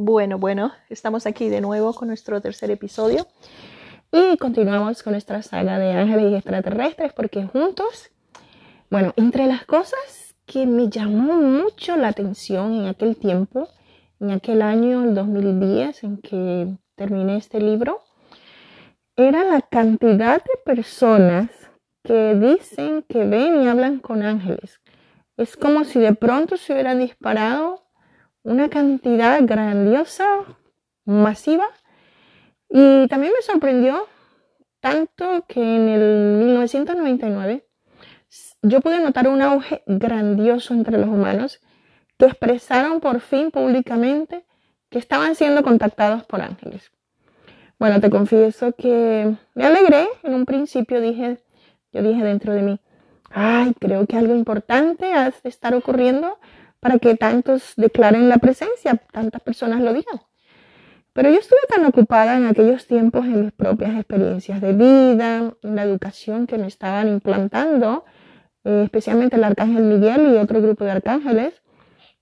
Bueno, bueno, estamos aquí de nuevo con nuestro tercer episodio y continuamos con nuestra saga de ángeles y extraterrestres porque juntos, bueno, entre las cosas que me llamó mucho la atención en aquel tiempo, en aquel año, el 2010, en que terminé este libro, era la cantidad de personas que dicen que ven y hablan con ángeles. Es como si de pronto se hubiera disparado una cantidad grandiosa, masiva. Y también me sorprendió tanto que en el 1999 yo pude notar un auge grandioso entre los humanos que expresaron por fin públicamente que estaban siendo contactados por ángeles. Bueno, te confieso que me alegré. En un principio dije, yo dije dentro de mí, ay, creo que algo importante ha de estar ocurriendo para que tantos declaren la presencia, tantas personas lo digan. Pero yo estuve tan ocupada en aquellos tiempos en mis propias experiencias de vida, en la educación que me estaban implantando, eh, especialmente el arcángel Miguel y otro grupo de arcángeles,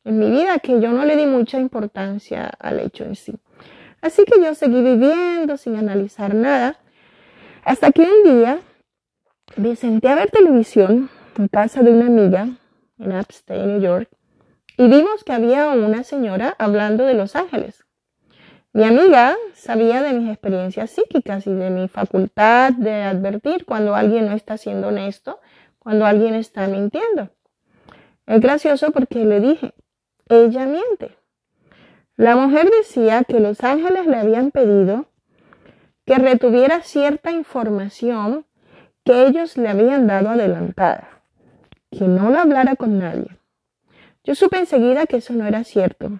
en mi vida que yo no le di mucha importancia al hecho en sí. Así que yo seguí viviendo sin analizar nada, hasta que un día me senté a ver televisión en casa de una amiga en Upstate, New York, y vimos que había una señora hablando de los ángeles. Mi amiga sabía de mis experiencias psíquicas y de mi facultad de advertir cuando alguien no está siendo honesto, cuando alguien está mintiendo. Es gracioso porque le dije, ella miente. La mujer decía que los ángeles le habían pedido que retuviera cierta información que ellos le habían dado adelantada, que no la hablara con nadie. Yo supe enseguida que eso no era cierto,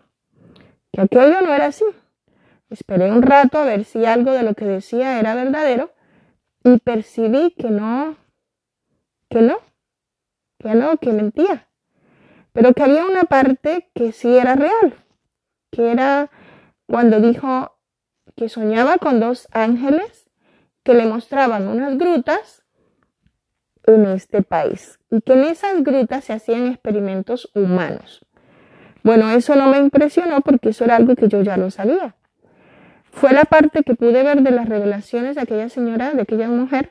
que aquello no era así. Esperé un rato a ver si algo de lo que decía era verdadero y percibí que no, que no, que no, que mentía. Pero que había una parte que sí era real, que era cuando dijo que soñaba con dos ángeles que le mostraban unas grutas en este país y que en esas grutas se hacían experimentos humanos. Bueno, eso no me impresionó porque eso era algo que yo ya lo sabía. Fue la parte que pude ver de las revelaciones de aquella señora, de aquella mujer,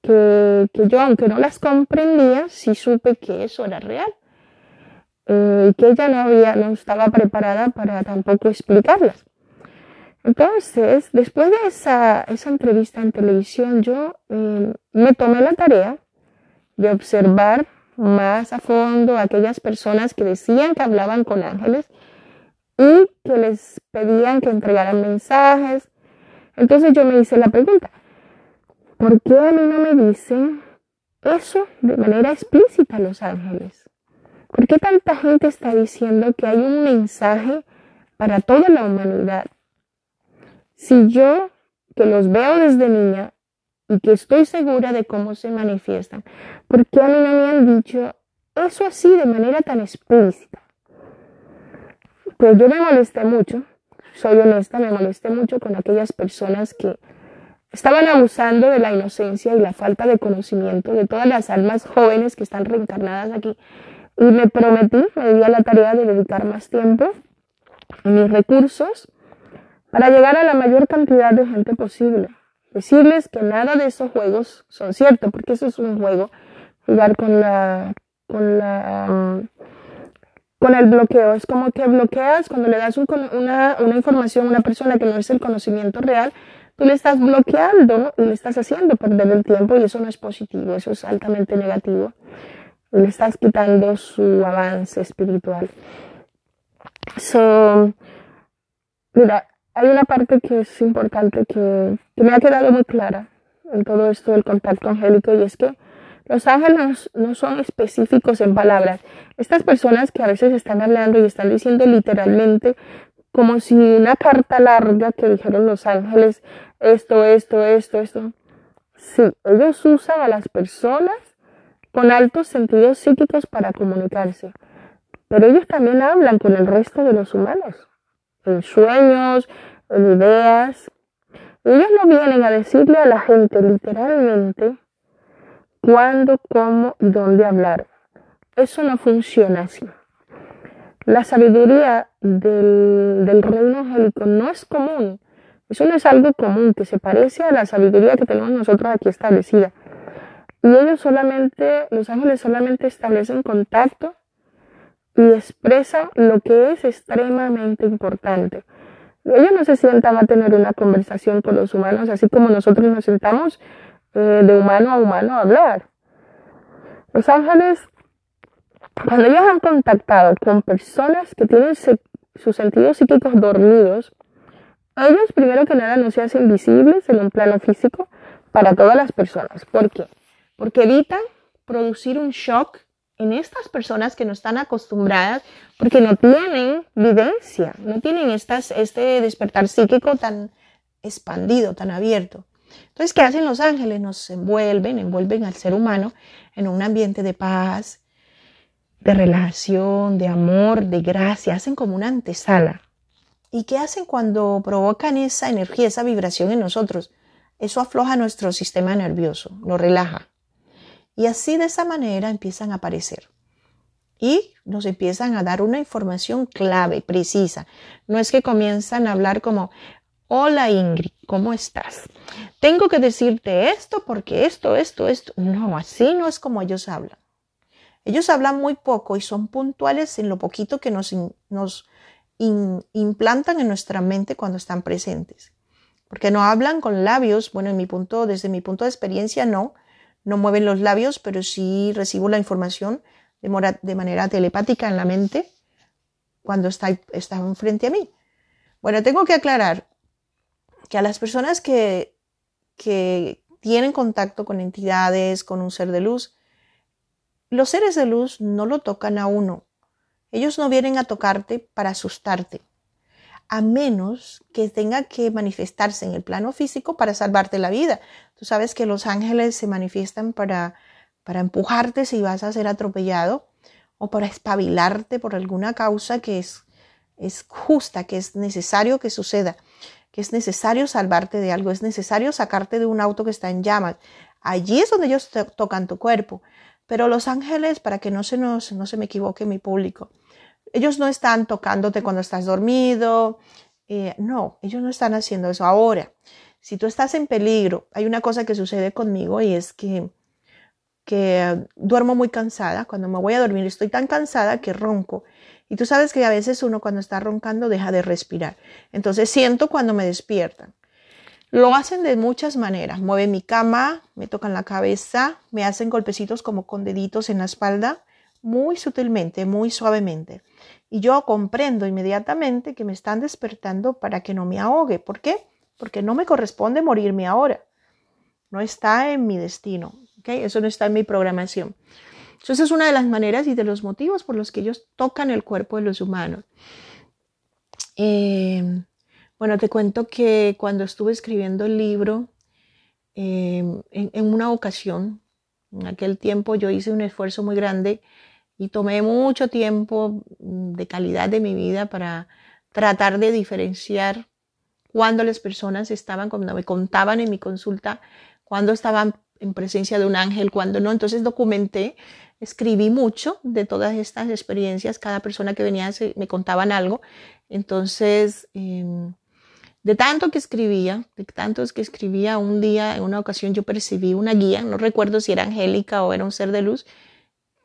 que, yo, aunque no las comprendía, sí supe que eso era real. Eh, y que ella no, había, no estaba preparada para tampoco explicarlas. Entonces, después de esa, esa entrevista en televisión, yo eh, me tomé la tarea de observar más a fondo a aquellas personas que decían que hablaban con ángeles y que les pedían que entregaran mensajes. Entonces yo me hice la pregunta, ¿por qué a mí no me dicen eso de manera explícita los ángeles? ¿Por qué tanta gente está diciendo que hay un mensaje para toda la humanidad? Si yo, que los veo desde niña y que estoy segura de cómo se manifiestan, ¿por qué a mí no me han dicho eso así de manera tan explícita? Pues yo me molesté mucho, soy honesta, me molesté mucho con aquellas personas que estaban abusando de la inocencia y la falta de conocimiento de todas las almas jóvenes que están reencarnadas aquí. Y me prometí, me di a la tarea de dedicar más tiempo y mis recursos para llegar a la mayor cantidad de gente posible. Decirles que nada de esos juegos son ciertos, porque eso es un juego, jugar con la, con la, um, con el bloqueo. Es como que bloqueas cuando le das una, una información a una persona que no es el conocimiento real, tú le estás bloqueando y le estás haciendo perder el tiempo y eso no es positivo, eso es altamente negativo. le estás quitando su avance espiritual. So, mira, hay una parte que es importante que, me ha quedado muy clara en todo esto del contacto angélico y es que los ángeles no son específicos en palabras. Estas personas que a veces están hablando y están diciendo literalmente como si una carta larga que dijeron los ángeles, esto, esto, esto, esto. Sí, ellos usan a las personas con altos sentidos psíquicos para comunicarse, pero ellos también hablan con el resto de los humanos en sueños, en ideas. Ellos no vienen a decirle a la gente literalmente cuándo, cómo y dónde hablar. Eso no funciona así. La sabiduría del, del reino angélico no es común. Eso no es algo común, que se parece a la sabiduría que tenemos nosotros aquí establecida. Y ellos solamente, los ángeles solamente establecen contacto y expresan lo que es extremadamente importante. Ellos no se sientan a tener una conversación con los humanos, así como nosotros nos sentamos eh, de humano a humano a hablar. Los ángeles, cuando ellos han contactado con personas que tienen sus sentidos psíquicos dormidos, ellos primero que nada no se hacen visibles en un plano físico para todas las personas. ¿Por qué? Porque evitan producir un shock en estas personas que no están acostumbradas, porque no tienen vivencia, no tienen este despertar psíquico tan expandido, tan abierto. Entonces, ¿qué hacen los ángeles? Nos envuelven, envuelven al ser humano en un ambiente de paz, de relación, de amor, de gracia, hacen como una antesala. ¿Y qué hacen cuando provocan esa energía, esa vibración en nosotros? Eso afloja nuestro sistema nervioso, lo relaja. Y así de esa manera empiezan a aparecer. Y nos empiezan a dar una información clave, precisa. No es que comienzan a hablar como, hola Ingrid, ¿cómo estás? Tengo que decirte esto porque esto, esto, esto. No, así no es como ellos hablan. Ellos hablan muy poco y son puntuales en lo poquito que nos, implantan en nuestra mente cuando están presentes. Porque no hablan con labios, bueno, en mi punto, desde mi punto de experiencia no, no mueven los labios, pero sí recibo la información de, manera telepática en la mente cuando está, están frente a mí. Bueno, tengo que aclarar que a las personas que, que tienen contacto con entidades, con un ser de luz, los seres de luz no lo tocan a uno, ellos no vienen a tocarte para asustarte, a menos que tenga que manifestarse en el plano físico para salvarte la vida. Tú sabes que los ángeles se manifiestan para, para empujarte si vas a ser atropellado o para espabilarte por alguna causa que es, es justa, que es necesario que suceda, que es necesario salvarte de algo, es necesario sacarte de un auto que está en llamas. Allí es donde ellos tocan tu cuerpo. Pero los ángeles, para que no se, nos, no se me equivoque mi público, ellos no están tocándote cuando estás dormido. Eh, no, ellos no están haciendo eso. Ahora, si tú estás en peligro, hay una cosa que sucede conmigo y es que, que duermo muy cansada. Cuando me voy a dormir estoy tan cansada que ronco. Y tú sabes que a veces uno cuando está roncando deja de respirar. Entonces siento cuando me despiertan. Lo hacen de muchas maneras. Mueven mi cama, me tocan la cabeza, me hacen golpecitos como con deditos en la espalda, muy sutilmente, muy suavemente. Y yo comprendo inmediatamente que me están despertando para que no me ahogue. ¿Por qué? Porque no me corresponde morirme ahora. No está en mi destino. ¿okay? Eso no está en mi programación. Entonces es una de las maneras y de los motivos por los que ellos tocan el cuerpo de los humanos. Eh, bueno, te cuento que cuando estuve escribiendo el libro, em, en, una ocasión, en aquel tiempo yo hice un esfuerzo muy grande y tomé mucho tiempo mm, de calidad de mi vida para tratar de diferenciar cuando las personas estaban, cuando me contaban en mi consulta, cuando estaban en presencia de un ángel, cuando no. Entonces documenté, escribí mucho de todas estas experiencias. Cada persona que venía me contaban algo. Entonces, em, de tanto que escribía, de tantos que escribía, un día, en una ocasión yo percibí una guía, no recuerdo si era angélica o era un ser de luz,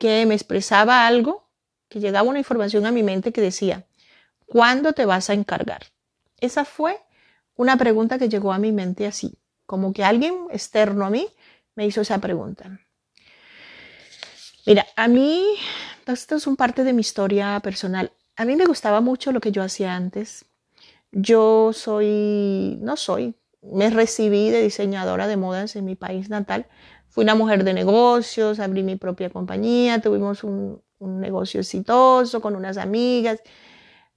que me expresaba algo, que llegaba una información a mi mente que decía, ¿cuándo te vas a encargar? Esa fue una pregunta que llegó a mi mente así, como que alguien externo a mí me hizo esa pregunta. Mira, a mí, esto es un parte de mi historia personal. A mí me gustaba mucho lo que yo hacía antes. Yo soy, no soy, me recibí de diseñadora de modas en mi país natal. Fui una mujer de negocios, abrí mi propia compañía, tuvimos un, negocio exitoso con unas amigas.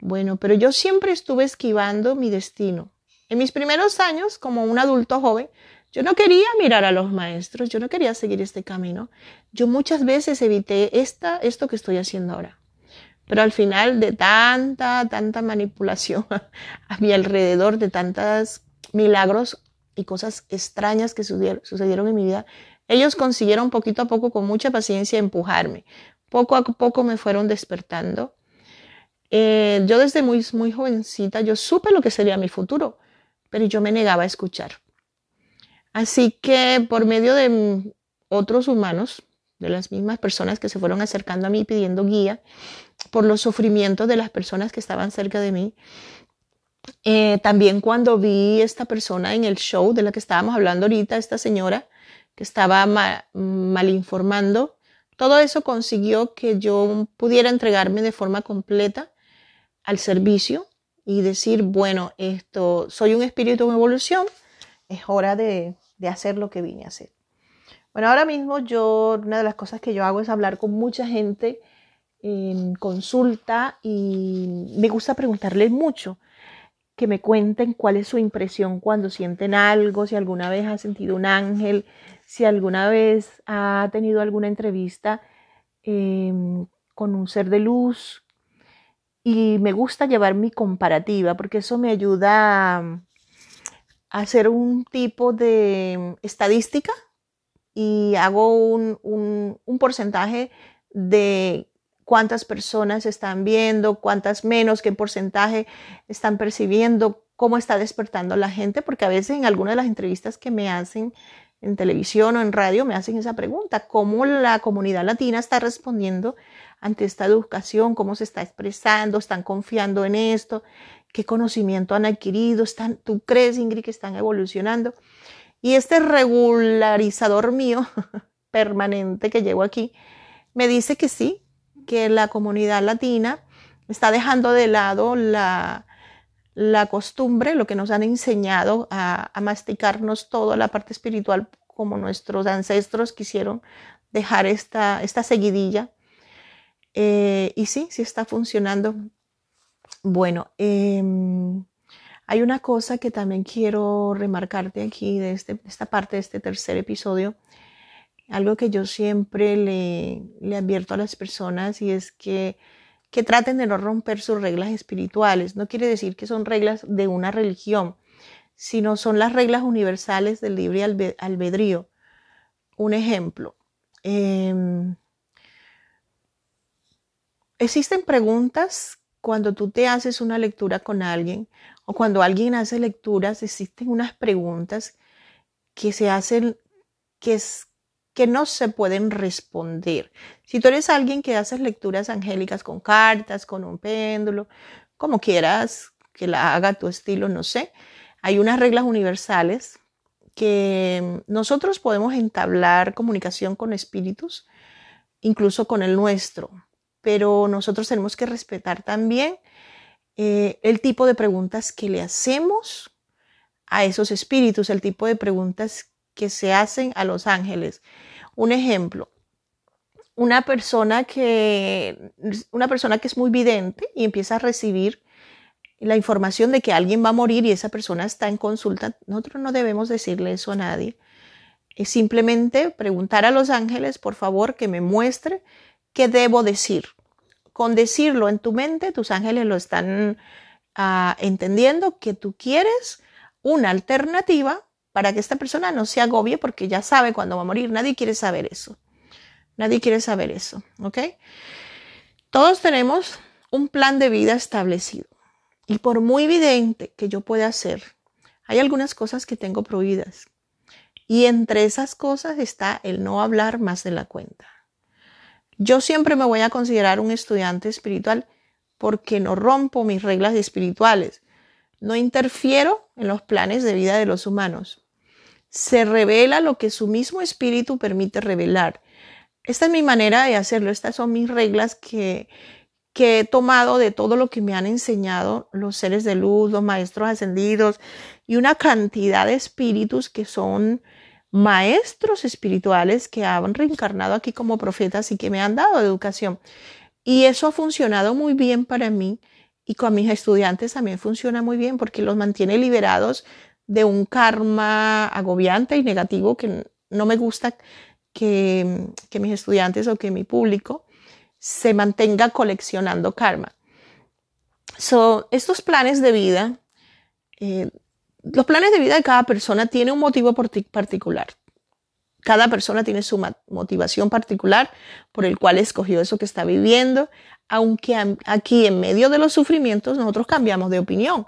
Bueno, pero yo siempre estuve esquivando mi destino. En mis primeros años, como un adulto joven, yo no quería mirar a los maestros, yo no quería seguir este camino. Yo muchas veces evité esta, esto que estoy haciendo ahora. Pero al final de tanta, tanta manipulación a mi alrededor, de tantos milagros y cosas extrañas que sucedieron en mi vida, ellos consiguieron poquito a poco, con mucha paciencia, empujarme. Poco a poco me fueron despertando. Eh, yo desde muy, muy jovencita, yo supe lo que sería mi futuro, pero yo me negaba a escuchar. Así que por medio de otros humanos, de las mismas personas que se fueron acercando a mí pidiendo guía por los sufrimientos de las personas que estaban cerca de mí, eh, también cuando vi esta persona en el show de la que estábamos hablando ahorita, esta señora que estaba mal informando, todo eso consiguió que yo pudiera entregarme de forma completa al servicio y decir, bueno, esto, soy un espíritu en evolución, es hora de, de hacer lo que vine a hacer. Bueno, ahora mismo yo, una de las cosas que yo hago es hablar con mucha gente en consulta y me gusta preguntarles mucho, que me cuenten cuál es su impresión cuando sienten algo, si alguna vez ha sentido un ángel, si alguna vez ha tenido alguna entrevista em, con un ser de luz. Y me gusta llevar mi comparativa porque eso me ayuda a hacer un tipo de estadística y hago un, un, porcentaje de cuántas personas están viendo, cuántas menos, qué porcentaje están percibiendo, cómo está despertando la gente, porque a veces en algunas de las entrevistas que me hacen en televisión o en radio me hacen esa pregunta, cómo la comunidad latina está respondiendo ante esta educación, cómo se está expresando, están confiando en esto, qué conocimiento han adquirido, están, tú crees, Ingrid, que están evolucionando. Y este regularizador mío permanente que llevo aquí me dice que sí, que la comunidad latina está dejando de lado la, la costumbre, lo que nos han enseñado a, masticarnos toda la parte espiritual como nuestros ancestros quisieron dejar esta, esta seguidilla. Eh, y sí, sí está funcionando. Bueno, em, hay una cosa que también quiero remarcarte aquí de este, esta parte de este tercer episodio. Algo que yo siempre le, le advierto a las personas y es que, que traten de no romper sus reglas espirituales. No quiere decir que son reglas de una religión, sino son las reglas universales del libre albedrío. Un ejemplo. Em, existen preguntas cuando tú te haces una lectura con alguien o cuando alguien hace lecturas, existen unas preguntas que se hacen que, es, que no se pueden responder. Si tú eres alguien que haces lecturas angélicas con cartas, con un péndulo, como quieras que la haga tu estilo, no sé, hay unas reglas universales que nosotros podemos entablar comunicación con espíritus, incluso con el nuestro pero nosotros tenemos que respetar también eh, el tipo de preguntas que le hacemos a esos espíritus, el tipo de preguntas que se hacen a los ángeles. Un ejemplo, una persona que, una persona que es muy vidente y empieza a recibir la información de que alguien va a morir y esa persona está en consulta, nosotros no debemos decirle eso a nadie. Es simplemente preguntar a los ángeles, por favor, que me muestre qué debo decir con decirlo en tu mente, tus ángeles lo están ah, entendiendo que tú quieres una alternativa para que esta persona no se agobie porque ya sabe cuándo va a morir. Nadie quiere saber eso. Nadie quiere saber eso, ¿ok? Todos tenemos un plan de vida establecido. Y por muy evidente que yo pueda hacer, hay algunas cosas que tengo prohibidas. Y entre esas cosas está el no hablar más de la cuenta. Yo siempre me voy a considerar un estudiante espiritual porque no rompo mis reglas espirituales, no interfiero en los planes de vida de los humanos. Se revela lo que su mismo espíritu permite revelar. Esta es mi manera de hacerlo, estas son mis reglas que, que he tomado de todo lo que me han enseñado los seres de luz, los maestros ascendidos y una cantidad de espíritus que son maestros espirituales que han reencarnado aquí como profetas y que me han dado educación. Y eso ha funcionado muy bien para mí y con mis estudiantes también funciona muy bien porque los mantiene liberados de un karma agobiante y negativo que no me gusta que, mis estudiantes o que mi público se mantenga coleccionando karma. So, estos planes de vida eh, los planes de vida de cada persona tienen un motivo particular. cada persona tiene su motivación particular por el cual escogió eso que está viviendo, aunque aquí en medio de los sufrimientos nosotros cambiamos de opinión.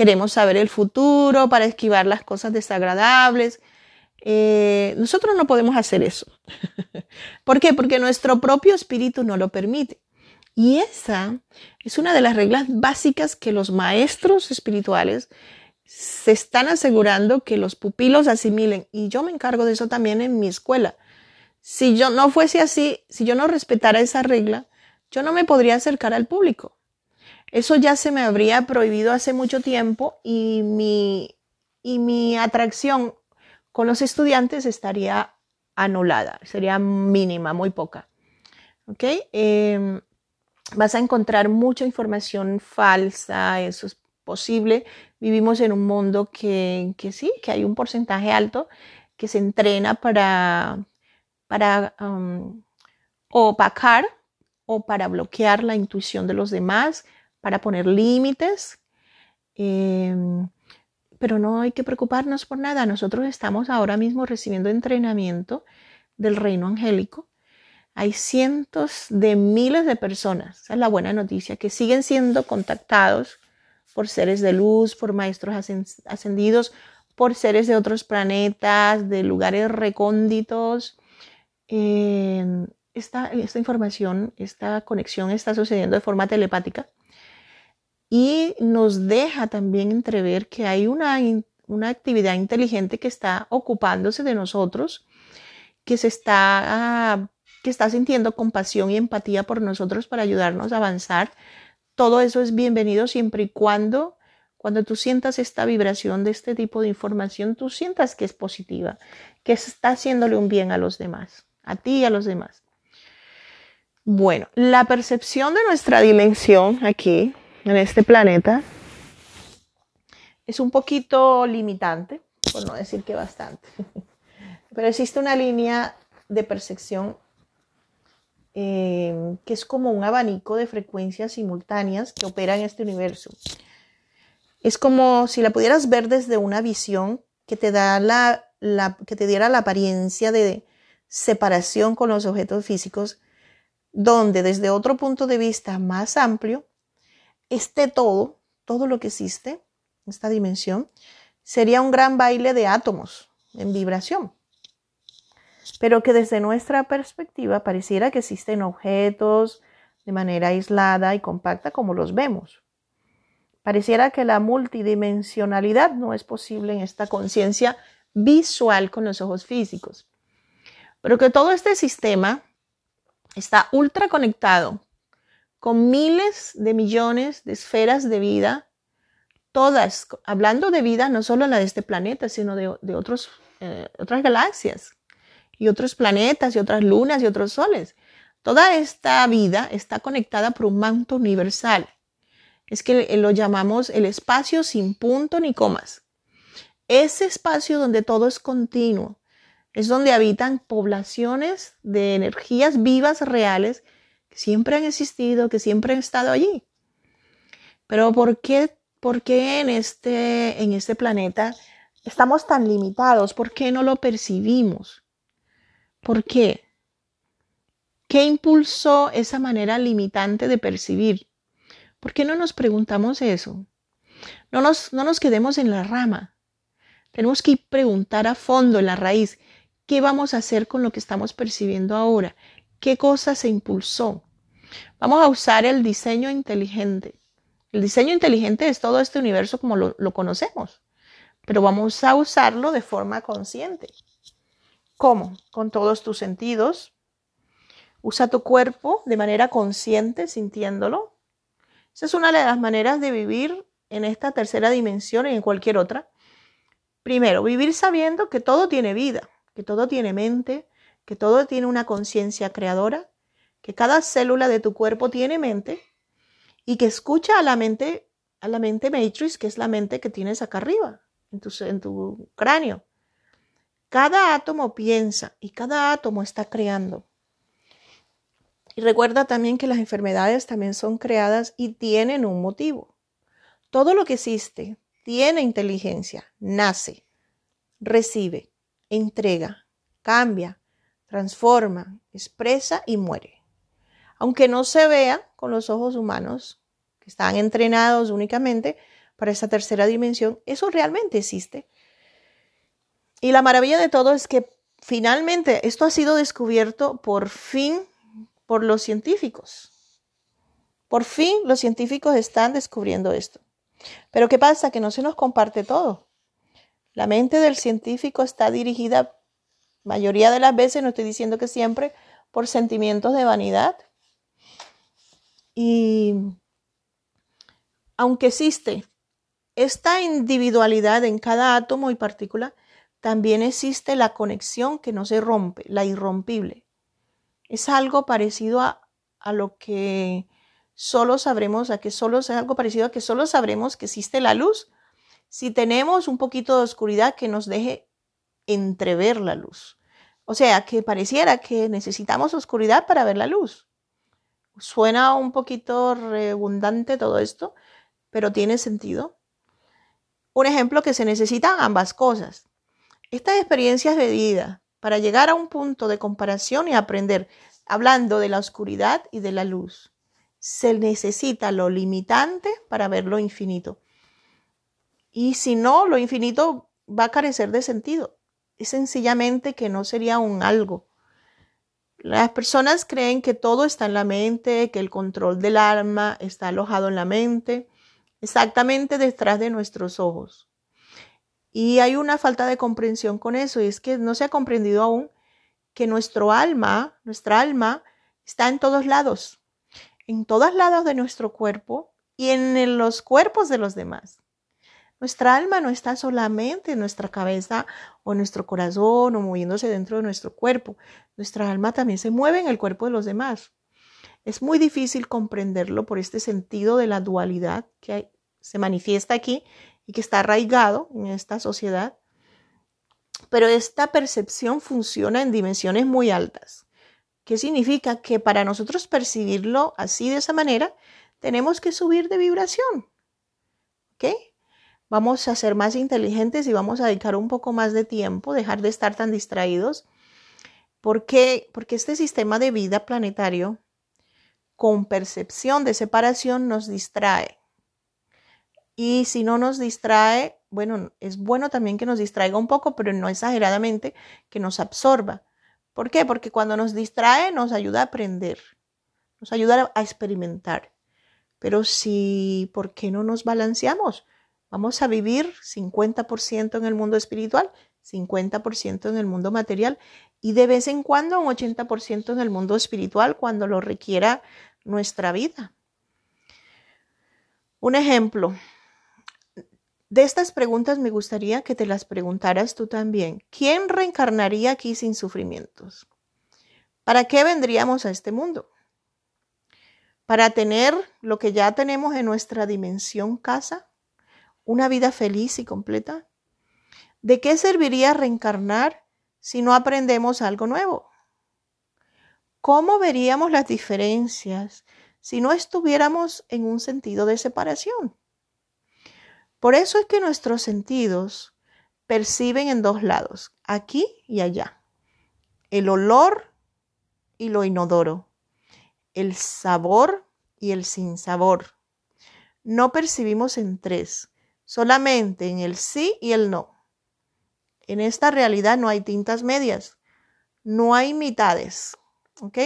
Queremos saber el futuro para esquivar las cosas desagradables. Eh, nosotros no podemos hacer eso. ¿Por qué? Porque nuestro propio espíritu no lo permite. Y esa es una de las reglas básicas que los maestros espirituales se están asegurando que los pupilos asimilen. Y yo me encargo de eso también en mi escuela. Si yo no fuese así, si yo no respetara esa regla, yo no me podría acercar al público. Eso ya se me habría prohibido hace mucho tiempo y mi, y mi atracción con los estudiantes estaría anulada, sería mínima, muy poca. ¿Ok? Em, vas a encontrar mucha información falsa, eso es posible. Vivimos en un mundo que, sí, que hay un porcentaje alto que se entrena para, para opacar o para bloquear la intuición de los demás, para poner límites. Em, pero no hay que preocuparnos por nada. Nosotros estamos ahora mismo recibiendo entrenamiento del reino angélico. Hay cientos de miles de personas, esa es la buena noticia, que siguen siendo contactados por seres de luz, por maestros ascendidos, por seres de otros planetas, de lugares recónditos. esta, esta información, esta conexión está sucediendo de forma telepática y nos deja también entrever que hay una, una actividad inteligente que está ocupándose de nosotros, que se está, que está sintiendo compasión y empatía por nosotros para ayudarnos a avanzar todo eso es bienvenido siempre y cuando, cuando tú sientas esta vibración de este tipo de información, tú sientas que es positiva, que está haciéndole un bien a los demás, a ti y a los demás. Bueno, la percepción de nuestra dimensión aquí, en este planeta, es un poquito limitante, por no decir que bastante. Pero existe una línea de percepción eh, que es como un abanico de frecuencias simultáneas que opera en este universo. Es como si la pudieras ver desde una visión que te, da la, que te diera la apariencia de separación con los objetos físicos, donde desde otro punto de vista más amplio, este todo, todo lo que existe, esta dimensión, sería un gran baile de átomos en vibración pero que desde nuestra perspectiva pareciera que existen objetos de manera aislada y compacta como los vemos. Pareciera que la multidimensionalidad no es posible en esta conciencia visual con los ojos físicos, pero que todo este sistema está ultra conectado con miles de millones de esferas de vida, todas, hablando de vida no solo la de este planeta, sino de, otros, eh, otras galaxias y otros planetas y otras lunas y otros soles. Toda esta vida está conectada por un manto universal. Es que lo llamamos el espacio sin punto ni comas. Ese espacio donde todo es continuo, es donde habitan poblaciones de energías vivas reales siempre han existido, que siempre han estado allí. Pero ¿por qué, por qué en, este, en este planeta estamos tan limitados? ¿Por qué no lo percibimos? ¿Por qué? ¿Qué impulsó esa manera limitante de percibir? ¿Por qué no nos preguntamos eso? No nos, no nos quedemos en la rama. Tenemos que preguntar a fondo, en la raíz, ¿qué vamos a hacer con lo que estamos percibiendo ahora? ¿Qué cosa se impulsó? Vamos a usar el diseño inteligente. El diseño inteligente es todo este universo como lo, conocemos, pero vamos a usarlo de forma consciente. ¿Cómo? Con todos tus sentidos. Usa tu cuerpo de manera consciente, sintiéndolo. Esa es una de las maneras de vivir en esta tercera dimensión y en cualquier otra. Primero, vivir sabiendo que todo tiene vida, que todo tiene mente, que todo tiene una conciencia creadora, que cada célula de tu cuerpo tiene mente y que escucha a la mente, a la mente matrix, que es la mente que tienes acá arriba, en tu, en tu cráneo. Cada átomo piensa y cada átomo está creando. Y recuerda también que las enfermedades también son creadas y tienen un motivo. Todo lo que existe tiene inteligencia, nace, recibe, entrega, cambia, transforma, expresa y muere. Aunque no se vea con los ojos humanos, que están entrenados únicamente para esa tercera dimensión, eso realmente existe. Y la maravilla de todo es que finalmente esto ha sido descubierto por fin por los científicos. Por fin los científicos están descubriendo esto. Pero ¿qué pasa? Que no se nos comparte todo. La mente del científico está dirigida, mayoría de las veces, no estoy diciendo que siempre, por sentimientos de vanidad. Y aunque existe esta individualidad en cada átomo y partícula, también existe la conexión que no se rompe, la irrompible. Es algo parecido a, a lo que solo sabremos, a que solo es algo parecido a que solo sabremos que existe la luz si tenemos un poquito de oscuridad que nos deje entrever la luz. O sea, que pareciera que necesitamos oscuridad para ver la luz. Suena un poquito redundante todo esto, pero tiene sentido. Un ejemplo que se necesitan ambas cosas. Estas experiencias de vida para llegar a un punto de comparación y aprender, hablando de la oscuridad y de la luz. Se necesita lo limitante para ver lo infinito. Y si no, lo infinito va a carecer de sentido. Es sencillamente que no sería un algo. Las personas creen que todo está en la mente, que el control del alma está alojado en la mente, exactamente detrás de nuestros ojos. Y hay una falta de comprensión con eso, y es que no se ha comprendido aún que nuestro alma, nuestra alma, está en todos lados, en todos lados de nuestro cuerpo y en los cuerpos de los demás. Nuestra alma no está solamente en nuestra cabeza o en nuestro corazón o moviéndose dentro de nuestro cuerpo. Nuestra alma también se mueve en el cuerpo de los demás. Es muy difícil comprenderlo por este sentido de la dualidad que se manifiesta aquí y que está arraigado en esta sociedad. Pero esta percepción funciona en dimensiones muy altas. ¿Qué significa? Que para nosotros percibirlo así de esa manera, tenemos que subir de vibración. ¿Ok? Vamos a ser más inteligentes y vamos a dedicar un poco más de tiempo, dejar de estar tan distraídos. ¿Por qué? Porque este sistema de vida planetario con percepción de separación nos distrae. Y si no nos distrae, bueno, es bueno también que nos distraiga un poco, pero no exageradamente, que nos absorba. ¿Por qué? Porque cuando nos distrae nos ayuda a aprender, nos ayuda a experimentar. Pero si, ¿por qué no nos balanceamos? Vamos a vivir 50% en el mundo espiritual, 50% en el mundo material y de vez en cuando un 80% en el mundo espiritual cuando lo requiera nuestra vida. Un ejemplo, de estas preguntas me gustaría que te las preguntaras tú también. ¿Quién reencarnaría aquí sin sufrimientos? ¿Para qué vendríamos a este mundo? ¿Para tener lo que ya tenemos en nuestra dimensión casa? ¿Una vida feliz y completa? ¿De qué serviría reencarnar si no aprendemos algo nuevo? ¿Cómo veríamos las diferencias si no estuviéramos en un sentido de separación? Por eso es que nuestros sentidos perciben en dos lados, aquí y allá. El olor y lo inodoro. El sabor y el sinsabor. No percibimos en tres, solamente en el sí y el no. En esta realidad no hay tintas medias, no hay mitades. ¿Ok?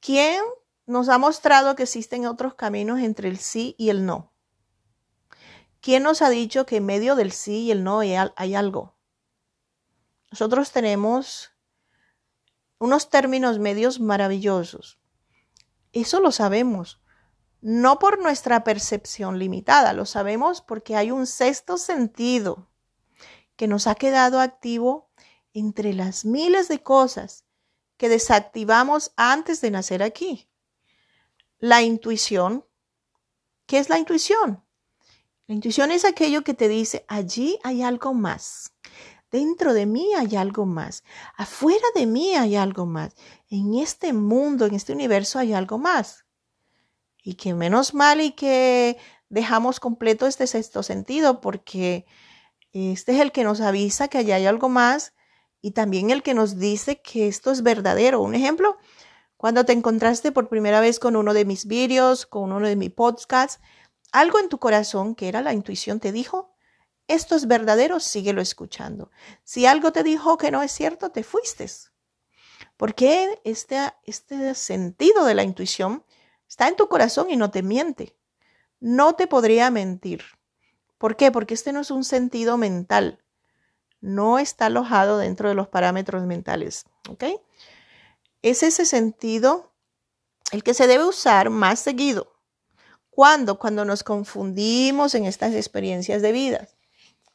¿Quién nos ha mostrado que existen otros caminos entre el sí y el no? ¿Quién nos ha dicho que en medio del sí y el no hay, algo? Nosotros tenemos unos términos medios maravillosos. Eso lo sabemos, no por nuestra percepción limitada, lo sabemos porque hay un sexto sentido que nos ha quedado activo entre las miles de cosas que desactivamos antes de nacer aquí. La intuición. ¿Qué es la intuición? La intuición es aquello que te dice, allí hay algo más. Dentro de mí hay algo más. Afuera de mí hay algo más. En este mundo, en este universo hay algo más. Y que menos mal y que dejamos completo este sexto sentido porque este es el que nos avisa que allá hay algo más y también el que nos dice que esto es verdadero. Un ejemplo, cuando te encontraste por primera vez con uno de mis vídeos, con uno de mis podcasts, algo en tu corazón que era la intuición te dijo, esto es verdadero, síguelo escuchando. Si algo te dijo que no es cierto, te fuiste. Porque este, este sentido de la intuición está en tu corazón y no te miente. No te podría mentir. ¿Por qué? Porque este no es un sentido mental no está alojado dentro de los parámetros mentales. ¿Ok? Es ese sentido el que se debe usar más seguido. ¿Cuándo? Cuando nos confundimos en estas experiencias de vida.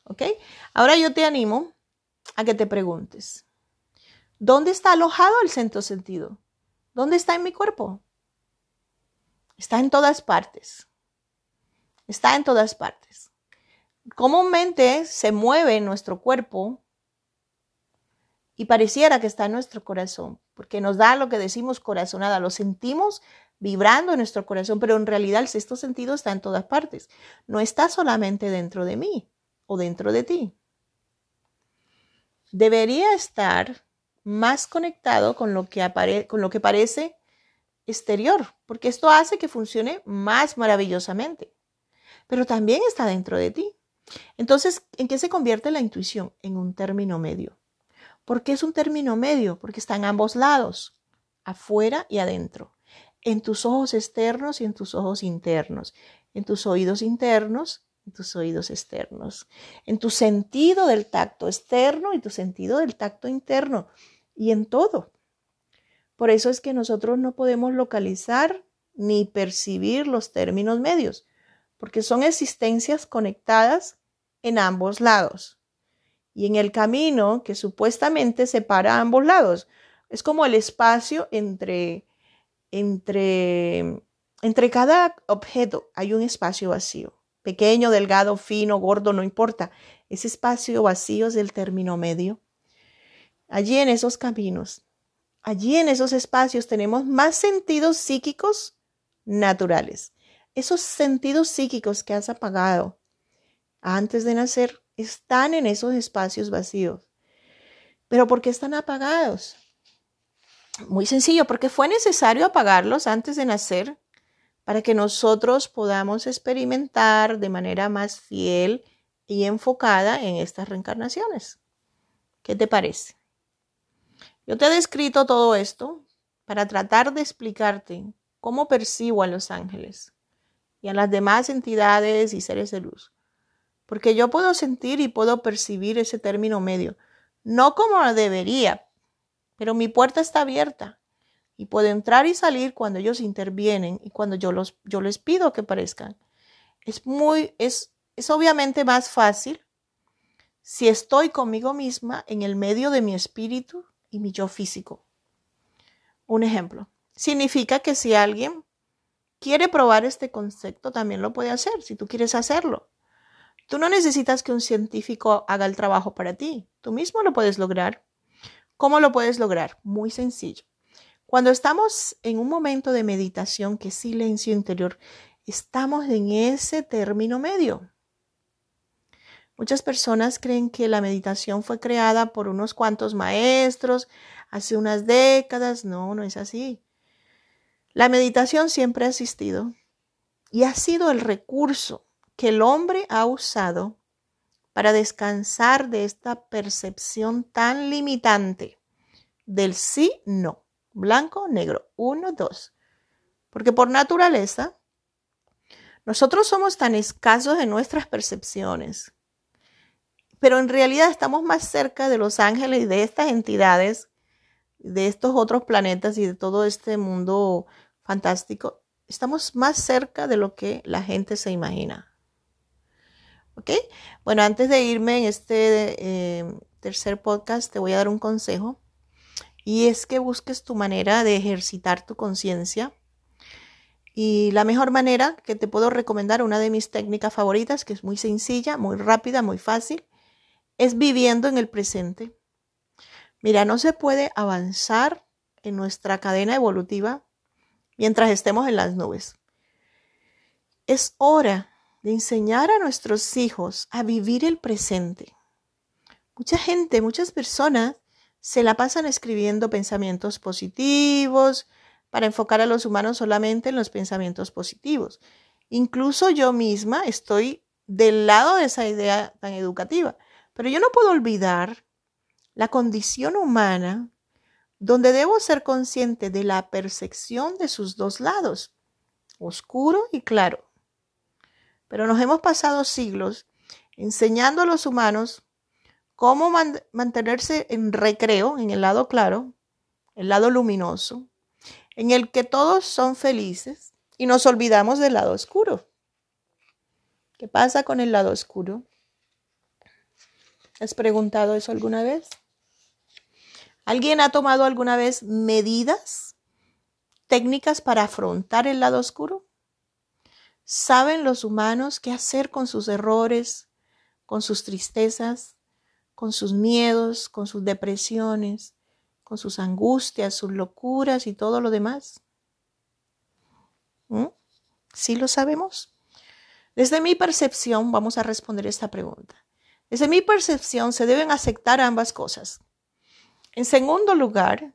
¿Ok? Ahora yo te animo a que te preguntes, ¿dónde está alojado el centro sentido? ¿Dónde está en mi cuerpo? Está en todas partes. Está en todas partes comúnmente se mueve en nuestro cuerpo y pareciera que está en nuestro corazón, porque nos da lo que decimos corazonada, lo sentimos vibrando en nuestro corazón, pero en realidad el sexto sentido está en todas partes, no está solamente dentro de mí o dentro de ti. Debería estar más conectado con lo que, con lo que parece exterior, porque esto hace que funcione más maravillosamente, pero también está dentro de ti. Entonces, ¿en qué se convierte la intuición? En un término medio. ¿Por qué es un término medio? Porque está en ambos lados, afuera y adentro, en tus ojos externos y en tus ojos internos, en tus oídos internos y tus oídos externos, en tu sentido del tacto externo y tu sentido del tacto interno y en todo. Por eso es que nosotros no podemos localizar ni percibir los términos medios, porque son existencias conectadas en ambos lados. Y en el camino que supuestamente separa ambos lados, es como el espacio entre, entre, entre cada objeto, hay un espacio vacío. Pequeño, delgado, fino, gordo, no importa. Ese espacio vacío es el término medio. Allí en esos caminos, allí en esos espacios tenemos más sentidos psíquicos naturales esos sentidos psíquicos que has apagado antes de nacer están en esos espacios vacíos. ¿Pero por qué están apagados? Muy sencillo, porque fue necesario apagarlos antes de nacer para que nosotros podamos experimentar de manera más fiel y enfocada en estas reencarnaciones. ¿Qué te parece? Yo te he descrito todo esto para tratar de explicarte cómo percibo a los ángeles y a las demás entidades y seres de luz. Porque yo puedo sentir y puedo percibir ese término medio, no como debería, pero mi puerta está abierta y puedo entrar y salir cuando ellos intervienen y cuando yo, los, yo les pido que parezcan. Es muy, es, es obviamente más fácil si estoy conmigo misma en el medio de mi espíritu y mi yo físico. Un ejemplo. Significa que si alguien quiere probar este concepto, también lo puede hacer, si tú quieres hacerlo. Tú no necesitas que un científico haga el trabajo para ti, tú mismo lo puedes lograr. ¿Cómo lo puedes lograr? Muy sencillo. Cuando estamos en un momento de meditación, que es silencio interior, estamos en ese término medio. Muchas personas creen que la meditación fue creada por unos cuantos maestros hace unas décadas. No, no es así. La meditación siempre ha existido y ha sido el recurso que el hombre ha usado para descansar de esta percepción tan limitante del sí, no, blanco, negro, uno, dos. Porque por naturaleza, nosotros somos tan escasos en nuestras percepciones, pero en realidad estamos más cerca de los ángeles y de estas entidades, de estos otros planetas y de todo este mundo fantástico, estamos más cerca de lo que la gente se imagina. ¿Ok? Bueno, antes de irme en este eh, tercer podcast, te voy a dar un consejo. Y es que busques tu manera de ejercitar tu conciencia. Y la mejor manera que te puedo recomendar, una de mis técnicas favoritas, que es muy sencilla, muy rápida, muy fácil, es viviendo en el presente. Mira, no se puede avanzar en nuestra cadena evolutiva mientras estemos en las nubes. Es hora de enseñar a nuestros hijos a vivir el presente. Mucha gente, muchas personas se la pasan escribiendo pensamientos positivos para enfocar a los humanos solamente en los pensamientos positivos. Incluso yo misma estoy del lado de esa idea tan educativa, pero yo no puedo olvidar la condición humana donde debo ser consciente de la percepción de sus dos lados, oscuro y claro. Pero nos hemos pasado siglos enseñando a los humanos cómo mantenerse en recreo, en el lado claro, el lado luminoso, en el que todos son felices y nos olvidamos del lado oscuro. ¿Qué pasa con el lado oscuro? ¿Has preguntado eso alguna vez? ¿Alguien ha tomado alguna vez medidas técnicas para afrontar el lado oscuro? ¿Saben los humanos qué hacer con sus errores, con sus tristezas, con sus miedos, con sus depresiones, con sus angustias, sus locuras y todo lo demás? ¿Mm? ¿Sí lo sabemos? Desde mi percepción, vamos a responder esta pregunta. Desde mi percepción, se deben aceptar ambas cosas. En segundo lugar,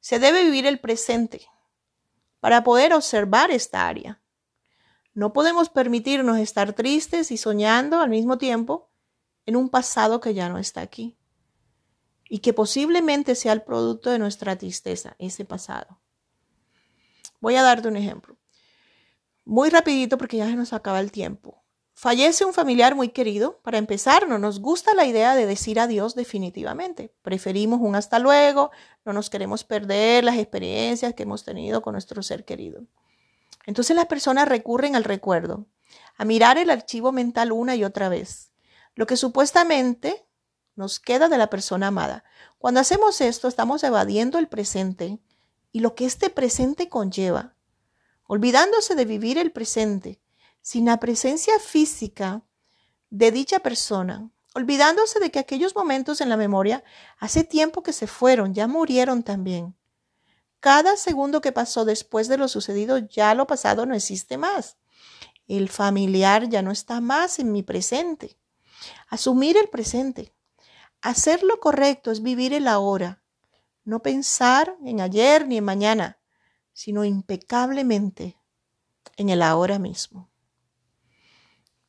se debe vivir el presente para poder observar esta área. No podemos permitirnos estar tristes y soñando al mismo tiempo en un pasado que ya no está aquí y que posiblemente sea el producto de nuestra tristeza, ese pasado. Voy a darte un ejemplo. Muy rapidito porque ya se nos acaba el tiempo. Fallece un familiar muy querido. Para empezar, no nos gusta la idea de decir adiós definitivamente. Preferimos un hasta luego, no nos queremos perder las experiencias que hemos tenido con nuestro ser querido. Entonces las personas recurren al recuerdo, a mirar el archivo mental una y otra vez lo que supuestamente nos queda de la persona amada. Cuando hacemos esto, estamos evadiendo el presente y lo que este presente conlleva, olvidándose de vivir el presente sin la presencia física de dicha persona, olvidándose de que aquellos momentos en la memoria hace tiempo que se fueron, ya murieron también. Cada segundo que pasó después de lo sucedido, ya lo pasado no existe más. El familiar ya no está más en mi presente. Asumir el presente. Hacer lo correcto es vivir el ahora. No pensar en ayer ni en mañana, sino impecablemente en el ahora mismo.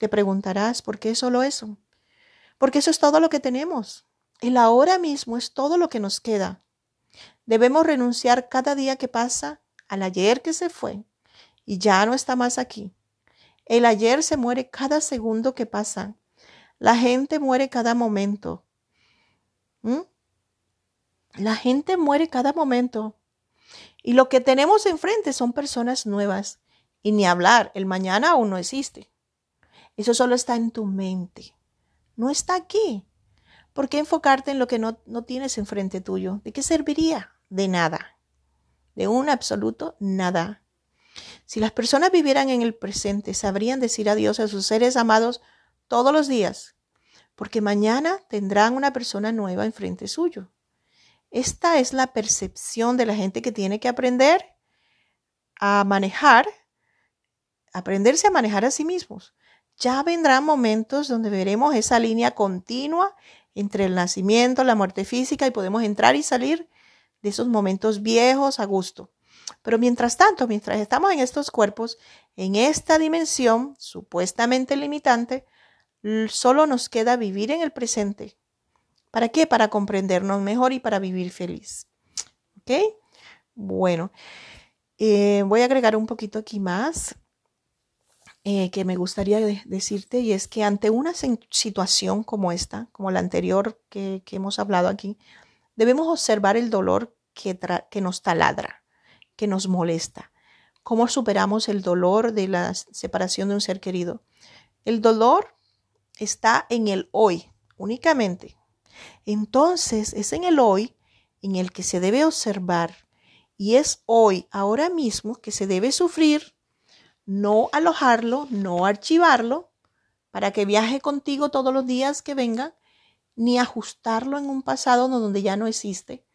Te preguntarás, ¿por qué solo eso? Porque eso es todo lo que tenemos. El ahora mismo es todo lo que nos queda. Debemos renunciar cada día que pasa al ayer que se fue y ya no está más aquí. El ayer se muere cada segundo que pasa la gente muere cada momento. ¿Mm? La gente muere cada momento. Y lo que tenemos enfrente son personas nuevas. Y ni hablar, el mañana aún no existe. Eso solo está en tu mente. No está aquí. ¿Por qué enfocarte en lo que no, no tienes enfrente tuyo? ¿De qué serviría? De nada. De un absoluto nada. Si las personas vivieran en el presente, sabrían decir adiós a sus seres amados todos los días, porque mañana tendrán una persona nueva enfrente suyo. Esta es la percepción de la gente que tiene que aprender a manejar, aprenderse a manejar a sí mismos. Ya vendrán momentos donde veremos esa línea continua entre el nacimiento, la muerte física y podemos entrar y salir de esos momentos viejos a gusto. Pero mientras tanto, mientras estamos en estos cuerpos, en esta dimensión supuestamente limitante, solo nos queda vivir en el presente. ¿Para qué? Para comprendernos mejor y para vivir feliz. ¿Ok? Bueno, eh, voy a agregar un poquito aquí más eh, que me gustaría decirte y es que ante una situación como esta, como la anterior que, hemos hablado aquí, debemos observar el dolor que, que nos taladra, que nos molesta. ¿Cómo superamos el dolor de la separación de un ser querido? El dolor está en el hoy únicamente. Entonces es en el hoy en el que se debe observar y es hoy, ahora mismo, que se debe sufrir, no alojarlo, no archivarlo, para que viaje contigo todos los días que venga, ni ajustarlo en un pasado donde ya no existe.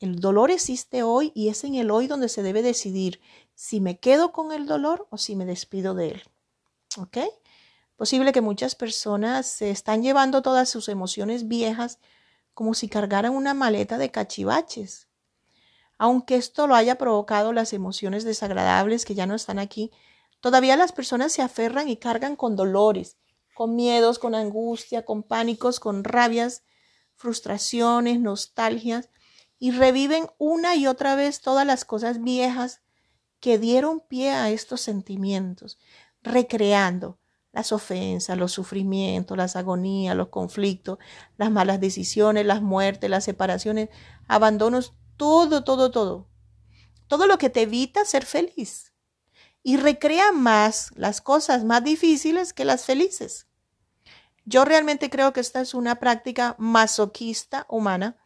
El dolor existe hoy y es en el hoy donde se debe decidir si me quedo con el dolor o si me despido de él. ¿Ok? Posible que muchas personas se están llevando todas sus emociones viejas como si cargaran una maleta de cachivaches. Aunque esto lo haya provocado las emociones desagradables que ya no están aquí, todavía las personas se aferran y cargan con dolores, con miedos, con angustia, con pánicos, con rabias, frustraciones, nostalgias, y reviven una y otra vez todas las cosas viejas que dieron pie a estos sentimientos, recreando las ofensas, los sufrimientos, las agonías, los conflictos, las malas decisiones, las muertes, las separaciones, abandonos, todo, todo, todo. Todo lo que te evita ser feliz. Y recrea más las cosas más difíciles que las felices. Yo realmente creo que esta es una práctica masoquista humana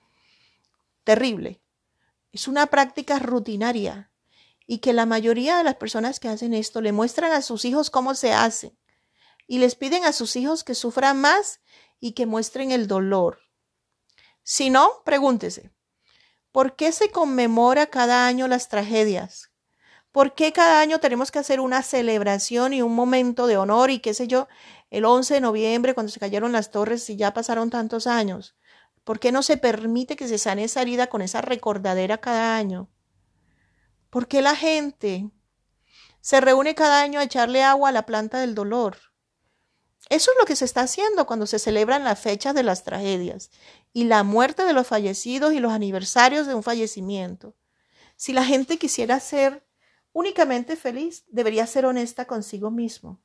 terrible. Es una práctica rutinaria y que la mayoría de las personas que hacen esto le muestran a sus hijos cómo se hace y les piden a sus hijos que sufran más y que muestren el dolor. Si no, pregúntese, ¿por qué se conmemora cada año las tragedias? ¿Por qué cada año tenemos que hacer una celebración y un momento de honor y qué sé yo, el 11 de noviembre cuando se cayeron las torres y ya pasaron tantos años? ¿Por qué no se permite que se sane esa herida con esa recordadera cada año? ¿Por qué la gente se reúne cada año a echarle agua a la planta del dolor? Eso es lo que se está haciendo cuando se celebran las fechas de las tragedias y la muerte de los fallecidos y los aniversarios de un fallecimiento. Si la gente quisiera ser únicamente feliz, debería ser honesta consigo mismo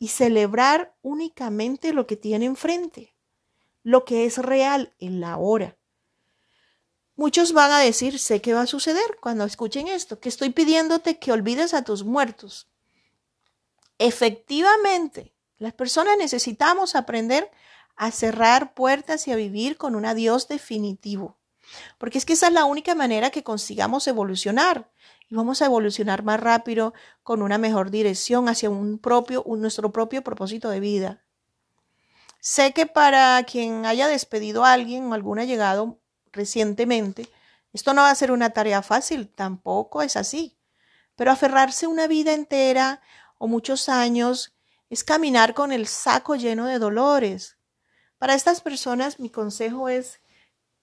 y celebrar únicamente lo que tiene enfrente lo que es real en la hora. Muchos van a decir, sé qué va a suceder cuando escuchen esto, que estoy pidiéndote que olvides a tus muertos. Efectivamente, las personas necesitamos aprender a cerrar puertas y a vivir con un adiós definitivo. Porque es que esa es la única manera que consigamos evolucionar. Y vamos a evolucionar más rápido con una mejor dirección hacia un propio, nuestro propio propósito de vida. Sé que para quien haya despedido a alguien o algún llegado recientemente, esto no va a ser una tarea fácil, tampoco es así. Pero aferrarse una vida entera o muchos años es caminar con el saco lleno de dolores. Para estas personas mi consejo es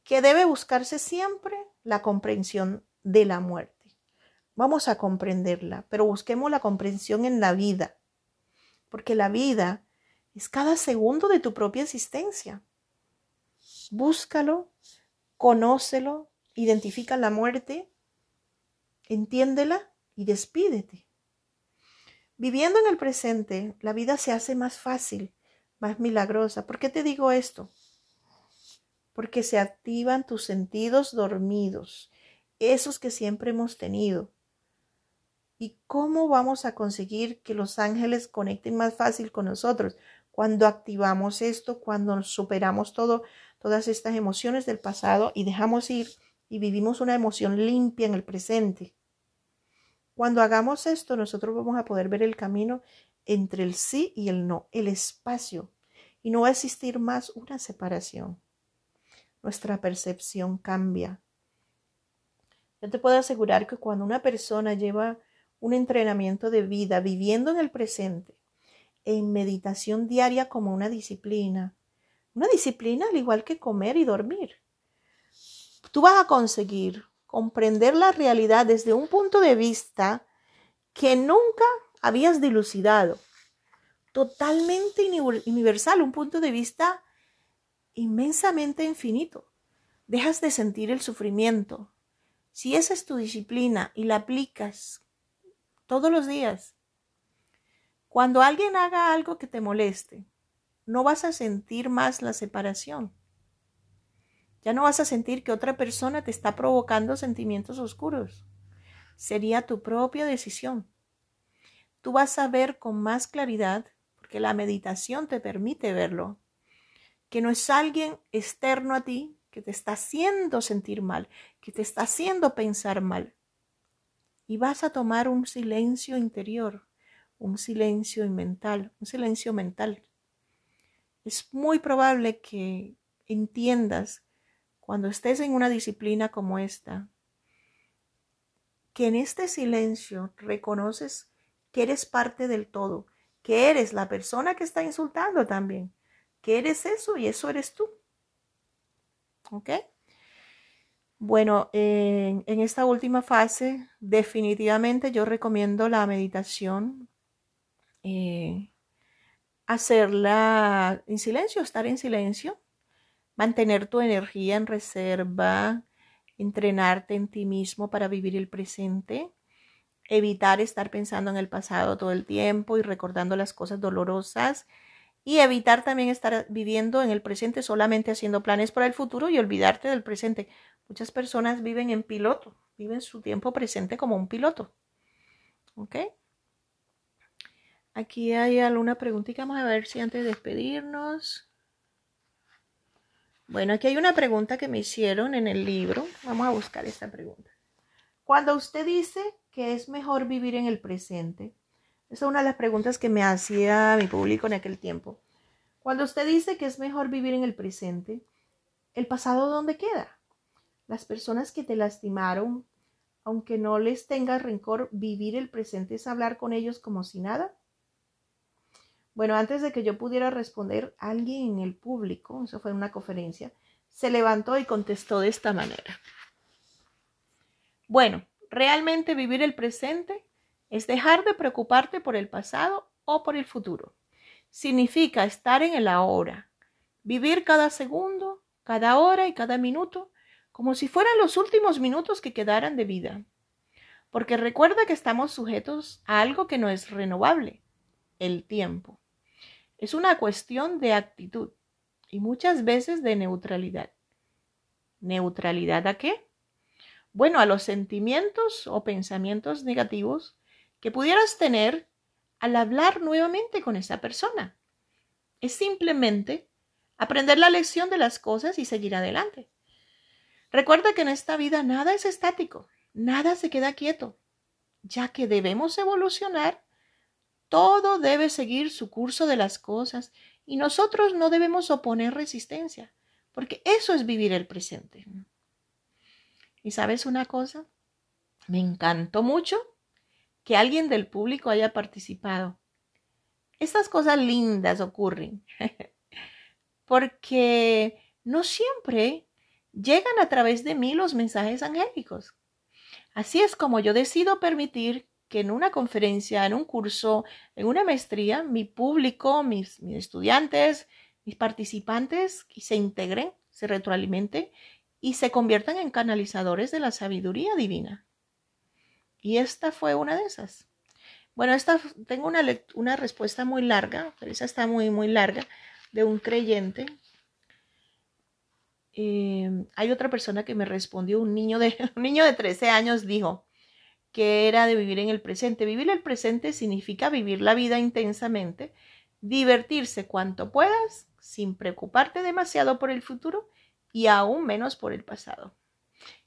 que debe buscarse siempre la comprensión de la muerte. Vamos a comprenderla, pero busquemos la comprensión en la vida, porque la vida es cada segundo de tu propia existencia. Búscalo, conócelo, identifica la muerte, entiéndela y despídete. Viviendo en el presente, la vida se hace más fácil, más milagrosa. ¿Por qué te digo esto? Porque se activan tus sentidos dormidos, esos que siempre hemos tenido. ¿Y cómo vamos a conseguir que los ángeles conecten más fácil con nosotros? Cuando activamos esto, cuando superamos todo, todas estas emociones del pasado y dejamos ir y vivimos una emoción limpia en el presente. Cuando hagamos esto, nosotros vamos a poder ver el camino entre el sí y el no, el espacio, y no va a existir más una separación. Nuestra percepción cambia. Yo te puedo asegurar que cuando una persona lleva un entrenamiento de vida viviendo en el presente, en meditación diaria como una disciplina. Una disciplina al igual que comer y dormir. Tú vas a conseguir comprender la realidad desde un punto de vista que nunca habías dilucidado. Totalmente universal, un punto de vista inmensamente infinito. Dejas de sentir el sufrimiento. Si esa es tu disciplina y la aplicas todos los días, cuando alguien haga algo que te moleste, no vas a sentir más la separación. Ya no vas a sentir que otra persona te está provocando sentimientos oscuros. Sería tu propia decisión. Tú vas a ver con más claridad, porque la meditación te permite verlo, que no es alguien externo a ti que te está haciendo sentir mal, que te está haciendo pensar mal. Y vas a tomar un silencio interior un silencio mental, un silencio mental. Es muy probable que entiendas cuando estés en una disciplina como esta, que en este silencio reconoces que eres parte del todo, que eres la persona que está insultando también, que eres eso y eso eres tú. ¿Ok? Bueno, en, esta última fase, definitivamente yo recomiendo la meditación. eh, hacerla en silencio, estar en silencio, mantener tu energía en reserva, entrenarte en ti mismo para vivir el presente, evitar estar pensando en el pasado todo el tiempo y recordando las cosas dolorosas y evitar también estar viviendo en el presente solamente haciendo planes para el futuro y olvidarte del presente. Muchas personas viven en piloto, viven su tiempo presente como un piloto. ¿Ok? Aquí hay alguna preguntita, vamos a ver si antes de despedirnos. Bueno, aquí hay una pregunta que me hicieron en el libro. Vamos a buscar esta pregunta. Cuando usted dice que es mejor vivir en el presente, esa es una de las preguntas que me hacía mi público en aquel tiempo. Cuando usted dice que es mejor vivir en el presente, ¿el pasado dónde queda? Las personas que te lastimaron, aunque no les tengas rencor, vivir el presente es hablar con ellos como si nada. Bueno, antes de que yo pudiera responder, alguien en el público, eso fue en una conferencia, se levantó y contestó de esta manera. Bueno, realmente vivir el presente es dejar de preocuparte por el pasado o por el futuro. Significa estar en el ahora, vivir cada segundo, cada hora y cada minuto como si fueran los últimos minutos que quedaran de vida. Porque recuerda que estamos sujetos a algo que no es renovable, el tiempo. Es una cuestión de actitud y muchas veces de neutralidad. ¿Neutralidad a qué? Bueno, a los sentimientos o pensamientos negativos que pudieras tener al hablar nuevamente con esa persona. Es simplemente aprender la lección de las cosas y seguir adelante. Recuerda que en esta vida nada es estático, nada se queda quieto, ya que debemos evolucionar todo debe seguir su curso de las cosas y nosotros no debemos oponer resistencia, porque eso es vivir el presente. ¿Y sabes una cosa? Me encantó mucho que alguien del público haya participado. Estas cosas lindas ocurren, porque no siempre llegan a través de mí los mensajes angélicos. Así es como yo decido permitir que en una conferencia, en un curso, en una maestría, mi público, mis, mis estudiantes, mis participantes se integren, se retroalimenten y se conviertan en canalizadores de la sabiduría divina. Y esta fue una de esas. Bueno, esta tengo una, una respuesta muy larga, pero esa está muy, muy larga, de un creyente. Eh, hay otra persona que me respondió, un niño de, un niño de 13 años dijo, que era de vivir en el presente. Vivir el presente significa vivir la vida intensamente, divertirse cuanto puedas, sin preocuparte demasiado por el futuro y aún menos por el pasado.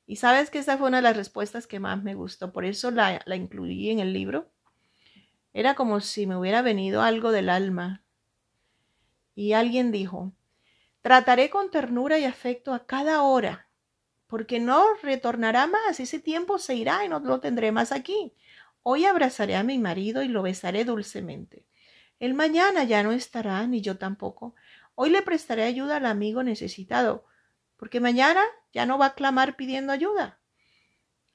Y sabes que esa fue una de las respuestas que más me gustó, por eso la, la incluí en el libro. Era como si me hubiera venido algo del alma. Y alguien dijo, trataré con ternura y afecto a cada hora porque no retornará más, ese tiempo se irá y no lo tendré más aquí. Hoy abrazaré a mi marido y lo besaré dulcemente. El mañana ya no estará, ni yo tampoco. Hoy le prestaré ayuda al amigo necesitado, porque mañana ya no va a clamar pidiendo ayuda,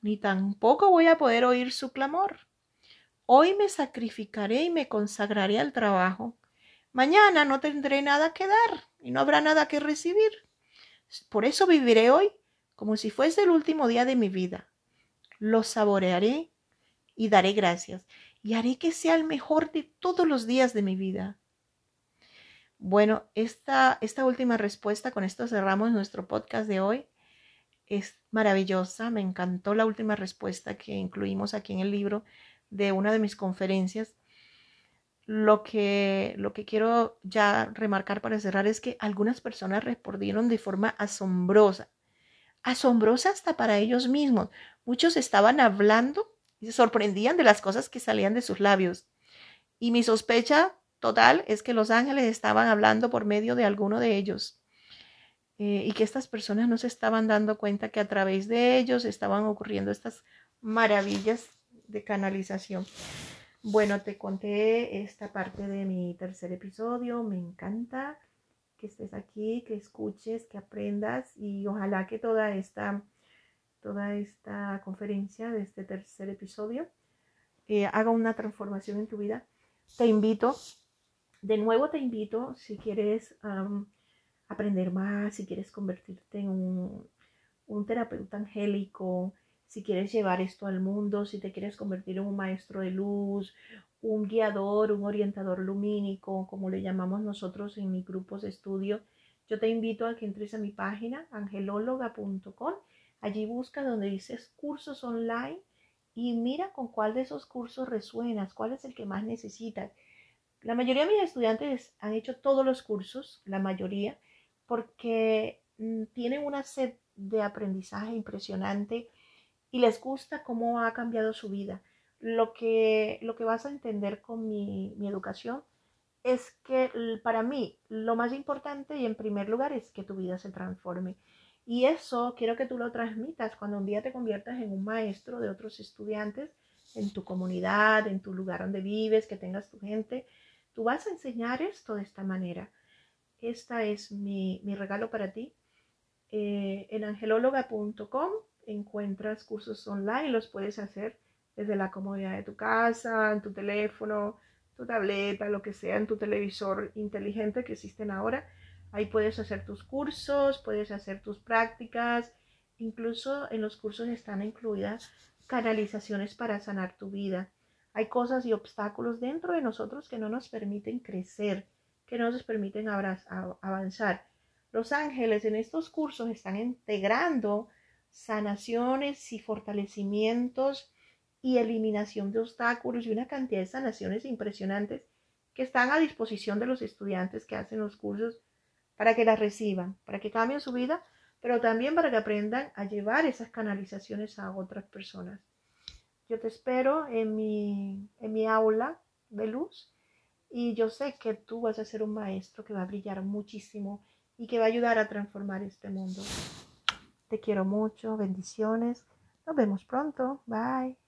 ni tampoco voy a poder oír su clamor. Hoy me sacrificaré y me consagraré al trabajo. Mañana no tendré nada que dar y no habrá nada que recibir. Por eso viviré hoy como si fuese el último día de mi vida. Lo saborearé y daré gracias y haré que sea el mejor de todos los días de mi vida. Bueno, esta, esta última respuesta, con esto cerramos nuestro podcast de hoy. Es maravillosa, me encantó la última respuesta que incluimos aquí en el libro de una de mis conferencias. Lo que, lo que quiero ya remarcar para cerrar es que algunas personas respondieron de forma asombrosa asombrosa hasta para ellos mismos. Muchos estaban hablando y se sorprendían de las cosas que salían de sus labios. Y mi sospecha total es que los ángeles estaban hablando por medio de alguno de ellos. Eh, y que estas personas no se estaban dando cuenta que a través de ellos estaban ocurriendo estas maravillas de canalización. Bueno, te conté esta parte de mi tercer episodio, me encanta que estés aquí, que escuches, que aprendas y ojalá que toda esta, toda esta conferencia de este tercer episodio eh, haga una transformación en tu vida. Te invito, de nuevo te invito, si quieres aprender más, si quieres convertirte en un, un terapeuta angélico, si quieres llevar esto al mundo, si te quieres convertir en un maestro de luz, un guiador, un orientador lumínico, como le llamamos nosotros en mis grupos de estudio, yo te invito a que entres a mi página angelóloga.com. Allí busca donde dices cursos online y mira con cuál de esos cursos resuenas, cuál es el que más necesitas. La mayoría de mis estudiantes han hecho todos los cursos, la mayoría, porque mm, tienen una sed de aprendizaje impresionante y les gusta cómo ha cambiado su vida. Lo que, lo que vas a entender con mi, mi educación es que para mí lo más importante y en primer lugar es que tu vida se transforme. Y eso quiero que tú lo transmitas cuando un día te conviertas en un maestro de otros estudiantes en tu comunidad, en tu lugar donde vives, que tengas tu gente. Tú vas a enseñar esto de esta manera. Esta es mi, mi regalo para ti. Eh, en angelóloga.com encuentras cursos online, los puedes hacer desde la comodidad de tu casa, en tu teléfono, tu tableta, lo que sea, en tu televisor inteligente que existen ahora. Ahí puedes hacer tus cursos, puedes hacer tus prácticas, incluso en los cursos están incluidas canalizaciones para sanar tu vida. Hay cosas y obstáculos dentro de nosotros que no nos permiten crecer, que no nos permiten avanzar. Los ángeles en estos cursos están integrando sanaciones y fortalecimientos y eliminación de obstáculos y una cantidad de sanaciones impresionantes que están a disposición de los estudiantes que hacen los cursos para que las reciban, para que cambien su vida, pero también para que aprendan a llevar esas canalizaciones a otras personas. Yo te espero en mi, en mi aula de luz y yo sé que tú vas a ser un maestro que va a brillar muchísimo y que va a ayudar a transformar este mundo. Te quiero mucho, bendiciones. Nos vemos pronto. Bye.